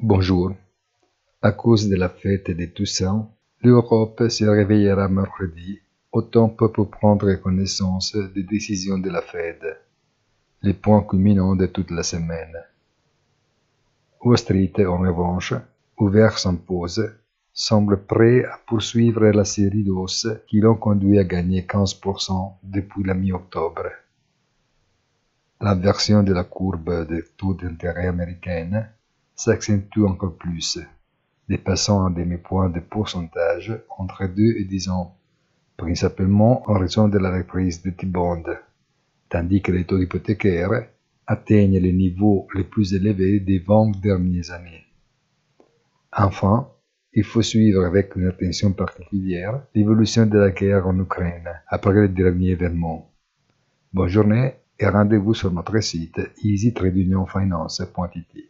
Bonjour. À cause de la fête des Toussaint, l'Europe se réveillera mercredi, autant peu pour prendre connaissance des décisions de la Fed, les points culminants de toute la semaine. Wall Street, en revanche, ouvert sans pause, semble prêt à poursuivre la série d'hausses qui l'ont conduit à gagner 15% depuis la mi-octobre. L'inversion de la courbe des taux d'intérêt américaine s'accentue encore plus, dépassant un demi-point de pourcentage entre 2 et 10 ans, principalement en raison de la reprise des T-bonds, tandis que les taux hypothécaires atteignent les niveaux les plus élevés des 20 dernières années. Enfin, il faut suivre avec une attention particulière l'évolution de la guerre en Ukraine après le dernier événement. Bonne journée et rendez-vous sur notre site easytradeunionfinance.it.